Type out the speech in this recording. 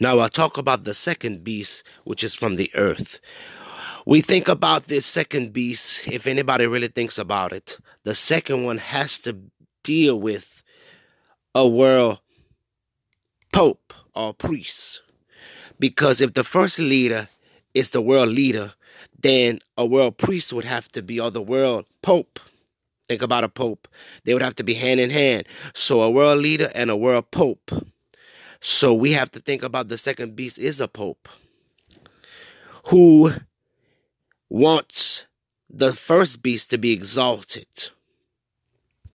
Now I'll talk about the second beast, which is from the earth. We think about this second beast, if anybody really thinks about it, the second one has to deal with a world pope or priest. Because if the first leader is the world leader, then a world priest would have to be, or the world pope. Think about a pope. They would have to be hand in hand. So a world leader and a world pope. So we have to think about the second beast is a pope who wants the first beast to be exalted.